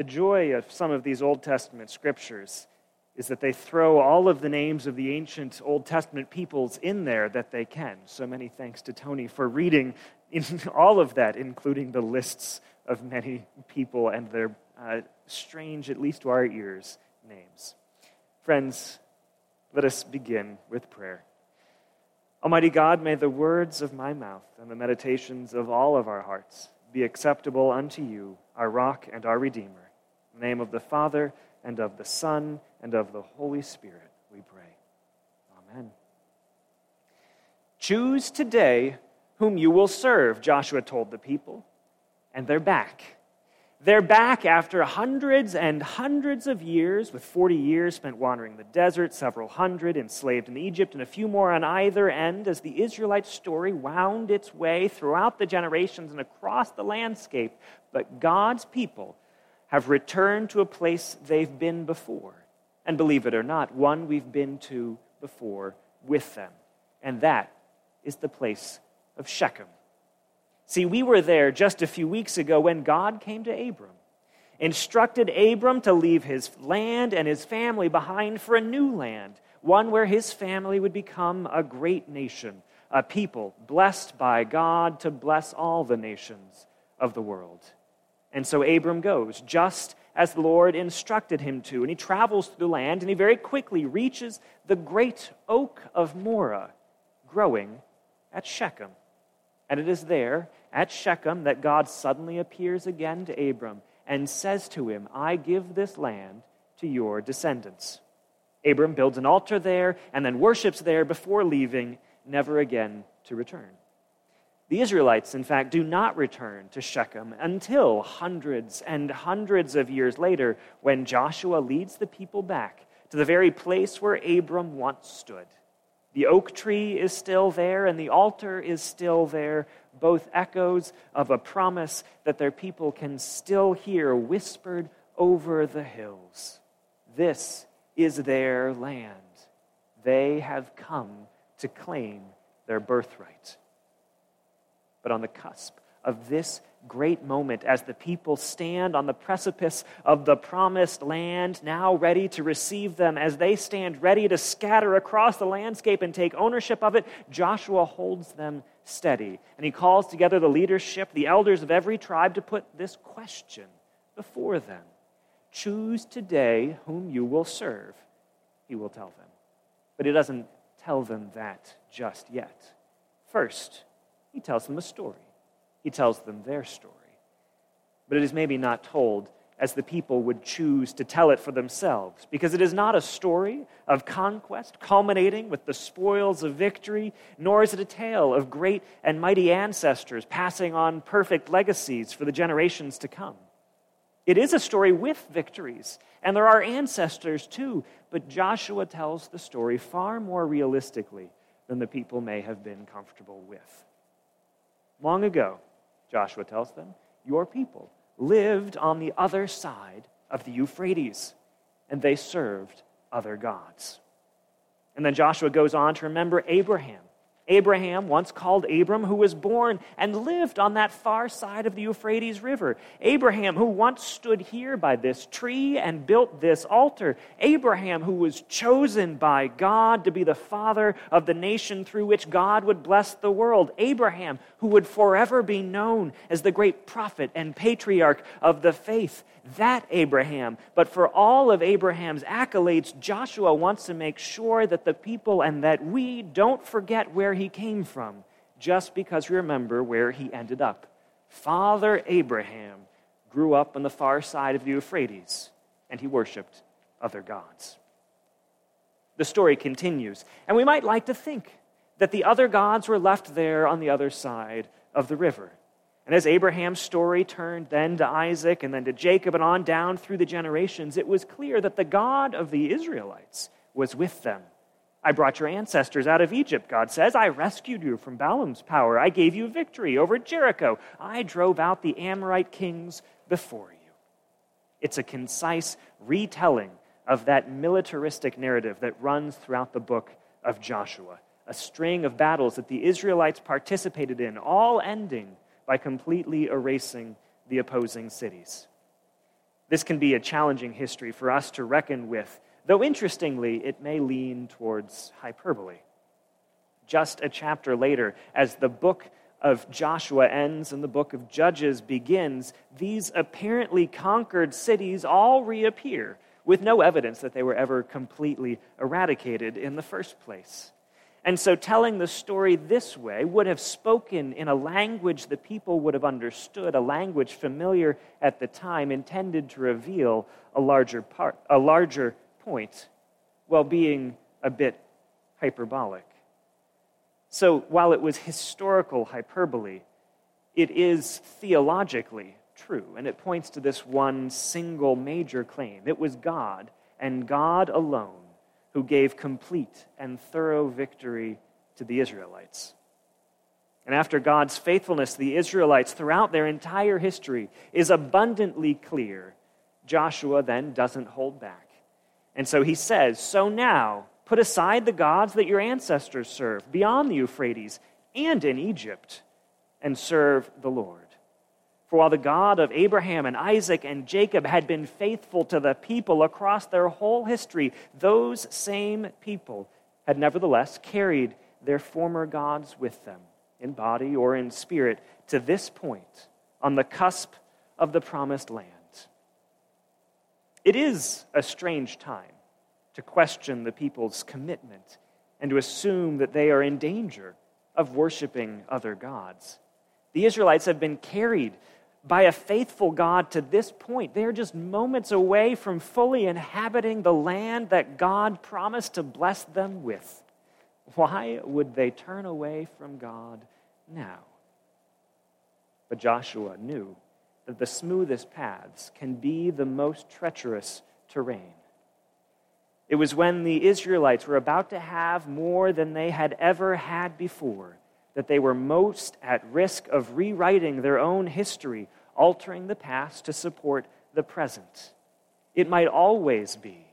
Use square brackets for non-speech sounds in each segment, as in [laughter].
The joy of some of these Old Testament scriptures is that they throw all of the names of the ancient Old Testament peoples in there that they can. So many thanks to Tony for reading [laughs] in all of that, including the lists of many people and their uh, strange, at least to our ears, names. Friends, let us begin with prayer. Almighty God, may the words of my mouth and the meditations of all of our hearts be acceptable unto you, our rock and our redeemer. Name of the Father, and of the Son, and of the Holy Spirit, we pray. Amen. Choose today whom you will serve, Joshua told the people. And they're back. They're back after hundreds and hundreds of years, with 40 years spent wandering the desert, several hundred enslaved in Egypt, and a few more on either end as the Israelite story wound its way throughout the generations and across the landscape. But God's people have returned to a place they've been before. And believe it or not, one we've been to before with them. And that is the place of Shechem. See, we were there just a few weeks ago when God came to Abram, instructed Abram to leave his land and his family behind for a new land, one where his family would become a great nation, a people blessed by God to bless all the nations of the world. And so Abram goes, just as the Lord instructed him to, and he travels through the land, and he very quickly reaches the great oak of Moreh, growing at Shechem. And it is there at Shechem that God suddenly appears again to Abram and says to him, I give this land to your descendants. Abram builds an altar there and then worships there before leaving, never again to return. The Israelites, in fact, do not return to Shechem until hundreds and hundreds of years later when Joshua leads the people back to the very place where Abram once stood. The oak tree is still there and the altar is still there, both echoes of a promise that their people can still hear whispered over the hills. This is their land. They have come to claim their birthright. But on the cusp of this great moment, as the people stand on the precipice of the promised land, now ready to receive them, as they stand ready to scatter across the landscape and take ownership of it, Joshua holds them steady. And he calls together the leadership, the elders of every tribe, to put this question before them Choose today whom you will serve, he will tell them. But he doesn't tell them that just yet. First, he tells them a story. He tells them their story. But it is maybe not told as the people would choose to tell it for themselves, because it is not a story of conquest culminating with the spoils of victory, nor is it a tale of great and mighty ancestors passing on perfect legacies for the generations to come. It is a story with victories, and there are ancestors too, but Joshua tells the story far more realistically than the people may have been comfortable with. Long ago, Joshua tells them, your people lived on the other side of the Euphrates, and they served other gods. And then Joshua goes on to remember Abraham Abraham, once called Abram, who was born and lived on that far side of the Euphrates River. Abraham, who once stood here by this tree and built this altar. Abraham, who was chosen by God to be the father of the nation through which God would bless the world. Abraham, who would forever be known as the great prophet and patriarch of the faith that Abraham. But for all of Abraham's accolades, Joshua wants to make sure that the people and that we don't forget where he came from just because we remember where he ended up. Father Abraham grew up on the far side of the Euphrates and he worshiped other gods. The story continues, and we might like to think that the other gods were left there on the other side of the river. And as Abraham's story turned then to Isaac and then to Jacob and on down through the generations, it was clear that the God of the Israelites was with them. I brought your ancestors out of Egypt, God says. I rescued you from Balaam's power. I gave you victory over Jericho. I drove out the Amorite kings before you. It's a concise retelling of that militaristic narrative that runs throughout the book of Joshua, a string of battles that the Israelites participated in, all ending by completely erasing the opposing cities. This can be a challenging history for us to reckon with, though interestingly, it may lean towards hyperbole. Just a chapter later, as the book of Joshua ends and the book of Judges begins, these apparently conquered cities all reappear with no evidence that they were ever completely eradicated in the first place. And so, telling the story this way would have spoken in a language the people would have understood, a language familiar at the time, intended to reveal a larger, part, a larger point, while being a bit hyperbolic. So, while it was historical hyperbole, it is theologically true, and it points to this one single major claim. It was God, and God alone, who gave complete and thorough victory to the Israelites. And after God's faithfulness, the Israelites, throughout their entire history, is abundantly clear. Joshua then doesn't hold back. And so he says, So now, put aside the gods that your ancestors served beyond the Euphrates and in Egypt, and serve the Lord. For while the God of Abraham and Isaac and Jacob had been faithful to the people across their whole history, those same people had nevertheless carried their former gods with them, in body or in spirit, to this point, on the cusp of the promised land. It is a strange time to question the people's commitment and to assume that they are in danger of worshiping other gods. The Israelites have been carried by a faithful God to this point. They are just moments away from fully inhabiting the land that God promised to bless them with. Why would they turn away from God now? But Joshua knew that the smoothest paths can be the most treacherous terrain. It was when the Israelites were about to have more than they had ever had before that they were most at risk of rewriting their own history, altering the past to support the present. It might always be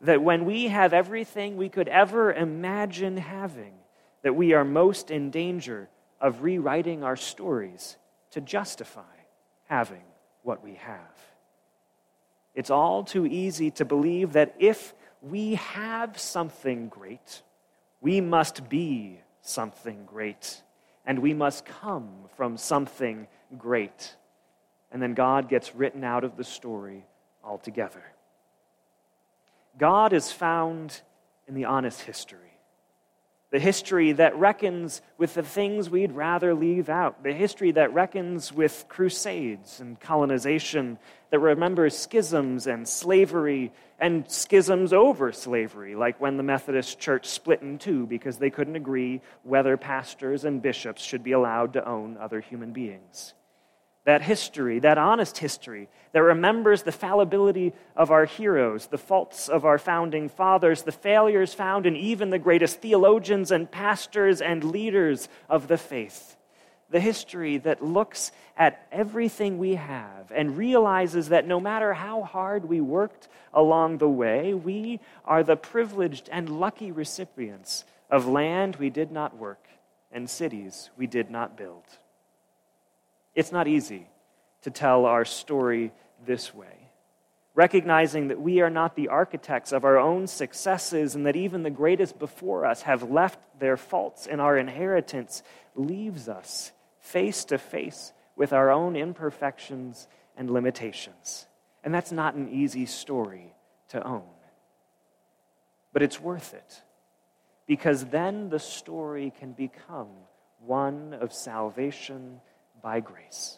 that when we have everything we could ever imagine having, that we are most in danger of rewriting our stories to justify having what we have. It's all too easy to believe that if we have something great, we must be something great, and we must come from something great. And then God gets written out of the story altogether. God is found in the honest history. The history that reckons with the things we'd rather leave out. The history that reckons with crusades and colonization, that remembers schisms and slavery and schisms over slavery, like when the Methodist Church split in two because they couldn't agree whether pastors and bishops should be allowed to own other human beings. That history, that honest history, that remembers the fallibility of our heroes, the faults of our founding fathers, the failures found in even the greatest theologians and pastors and leaders of the faith the history that looks at everything we have and realizes that no matter how hard we worked along the way, we are the privileged and lucky recipients of land we did not work and cities we did not build. It's not easy to tell our story this way recognizing that we are not the architects of our own successes and that even the greatest before us have left their faults in our inheritance, leaves us face to face with our own imperfections and limitations. And that's not an easy story to own. But it's worth it because then the story can become one of salvation by grace.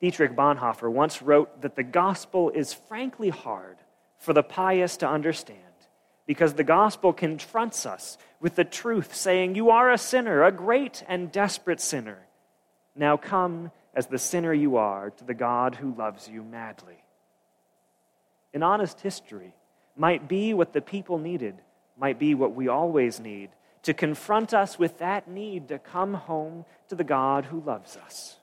Dietrich Bonhoeffer once wrote that the gospel is frankly hard for the pious to understand because the gospel confronts us with the truth, saying, You are a sinner, a great and desperate sinner. Now come as the sinner you are to the God who loves you madly. An honest history might be what the people needed, might be what we always need to confront us with that need to come home to the God who loves us.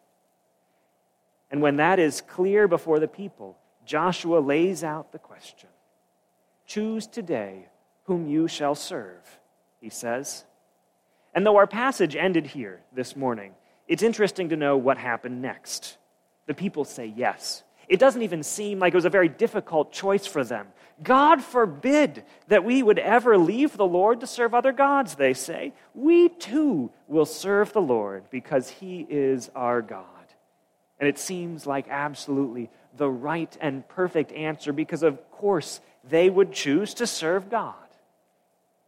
And when that is clear before the people, Joshua lays out the question Choose today whom you shall serve, he says. And though our passage ended here this morning, it's interesting to know what happened next. The people say yes. It doesn't even seem like it was a very difficult choice for them. God forbid that we would ever leave the Lord to serve other gods, they say. We too will serve the Lord because he is our God. And it seems like absolutely the right and perfect answer because, of course, they would choose to serve God.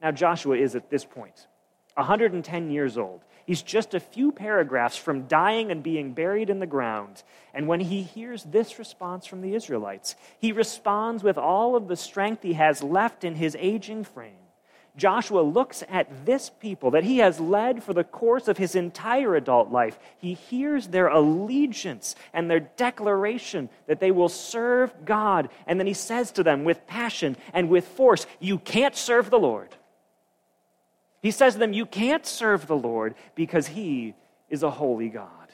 Now, Joshua is at this point 110 years old. He's just a few paragraphs from dying and being buried in the ground. And when he hears this response from the Israelites, he responds with all of the strength he has left in his aging frame. Joshua looks at this people that he has led for the course of his entire adult life. He hears their allegiance and their declaration that they will serve God. And then he says to them with passion and with force, You can't serve the Lord. He says to them, You can't serve the Lord because he is a holy God.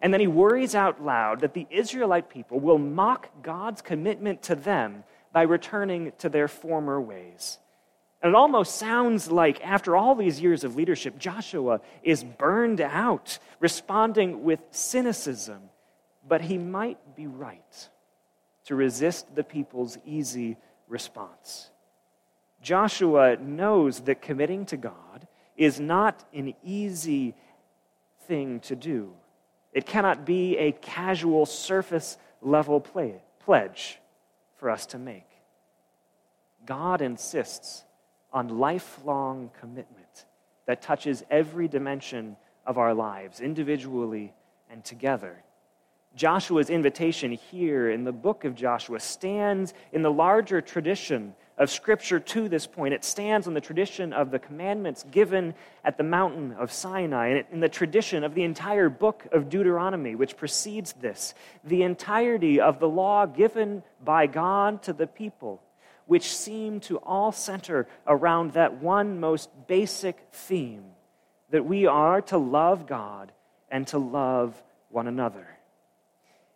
And then he worries out loud that the Israelite people will mock God's commitment to them by returning to their former ways. And it almost sounds like, after all these years of leadership, Joshua is burned out, responding with cynicism. But he might be right to resist the people's easy response. Joshua knows that committing to God is not an easy thing to do. It cannot be a casual, surface level play, pledge for us to make. God insists on lifelong commitment that touches every dimension of our lives, individually and together. Joshua's invitation here in the book of Joshua stands in the larger tradition of Scripture to this point. It stands on the tradition of the commandments given at the mountain of Sinai, and in the tradition of the entire book of Deuteronomy, which precedes this, the entirety of the law given by God to the people, which seem to all center around that one most basic theme that we are to love God and to love one another.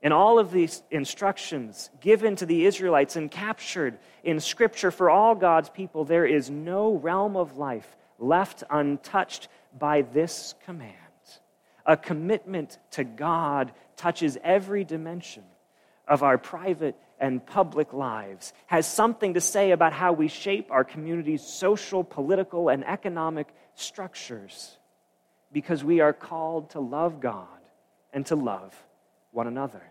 And all of these instructions given to the Israelites and captured in Scripture for all God's people, there is no realm of life left untouched by this command. A commitment to God touches every dimension of our private and public lives, has something to say about how we shape our community's social, political, and economic structures, because we are called to love God and to love one another.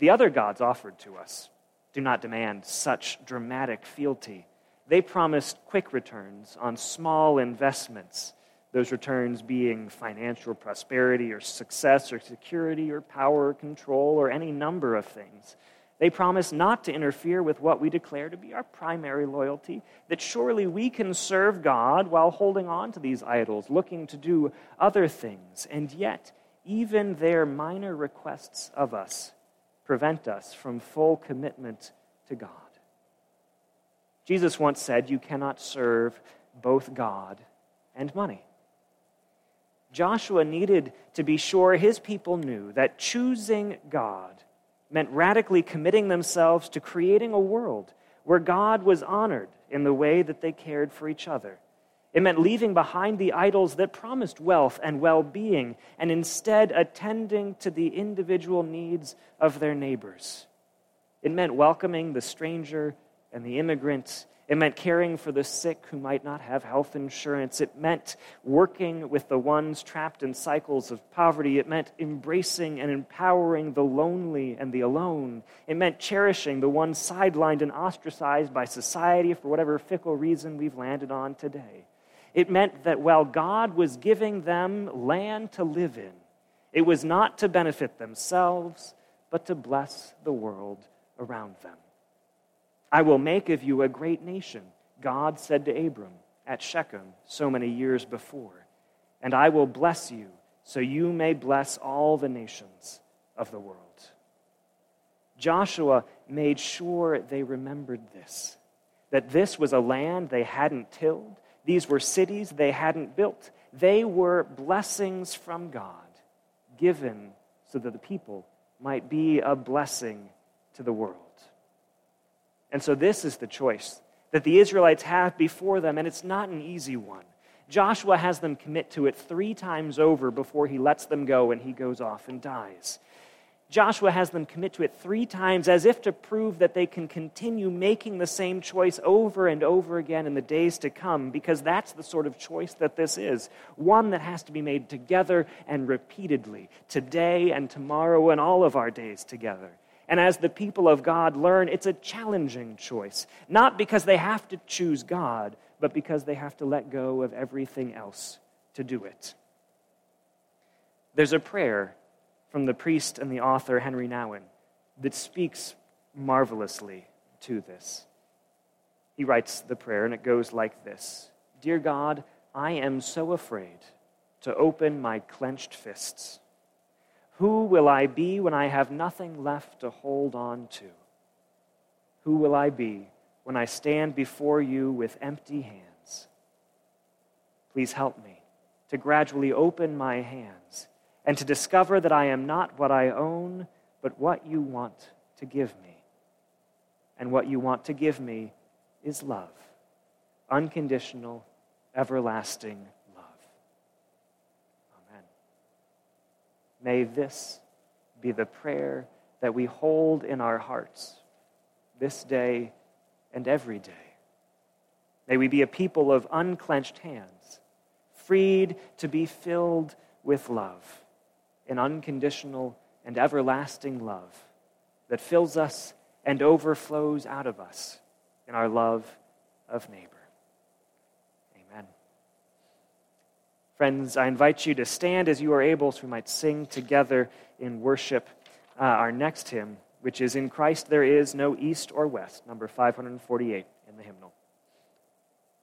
The other gods offered to us do not demand such dramatic fealty. They promised quick returns on small investments, those returns being financial prosperity or success or security or power or control or any number of things. They promise not to interfere with what we declare to be our primary loyalty, that surely we can serve God while holding on to these idols, looking to do other things. And yet, even their minor requests of us prevent us from full commitment to God. Jesus once said, You cannot serve both God and money. Joshua needed to be sure his people knew that choosing God meant radically committing themselves to creating a world where God was honored in the way that they cared for each other it meant leaving behind the idols that promised wealth and well being and instead attending to the individual needs of their neighbors. It meant welcoming the stranger and the immigrant. It meant caring for the sick who might not have health insurance. It meant working with the ones trapped in cycles of poverty. It meant embracing and empowering the lonely and the alone. It meant cherishing the ones sidelined and ostracized by society for whatever fickle reason we've landed on today. It meant that while God was giving them land to live in, it was not to benefit themselves, but to bless the world around them. I will make of you a great nation, God said to Abram at Shechem so many years before, and I will bless you so you may bless all the nations of the world. Joshua made sure they remembered this that this was a land they hadn't tilled, these were cities they hadn't built. They were blessings from God, given so that the people might be a blessing to the world. And so, this is the choice that the Israelites have before them, and it's not an easy one. Joshua has them commit to it three times over before he lets them go and he goes off and dies. Joshua has them commit to it three times as if to prove that they can continue making the same choice over and over again in the days to come, because that's the sort of choice that this is one that has to be made together and repeatedly, today and tomorrow and all of our days together. And as the people of God learn, it's a challenging choice, not because they have to choose God, but because they have to let go of everything else to do it. There's a prayer from the priest and the author Henri Nouwen that speaks marvelously to this. He writes the prayer, and it goes like this Dear God, I am so afraid to open my clenched fists. Who will I be when I have nothing left to hold on to? Who will I be when I stand before you with empty hands? Please help me to gradually open my hands and to discover that I am not what I own, but what you want to give me. And what you want to give me is love unconditional, everlasting love. Amen. May this be the prayer that we hold in our hearts this day and every day. May we be a people of unclenched hands, freed to be filled with love an unconditional and everlasting love that fills us and overflows out of us in our love of neighbor. Amen. Friends, I invite you to stand as you are able so we might sing together in worship uh, our next hymn, which is In Christ There Is No East or West, number 548 in the hymnal.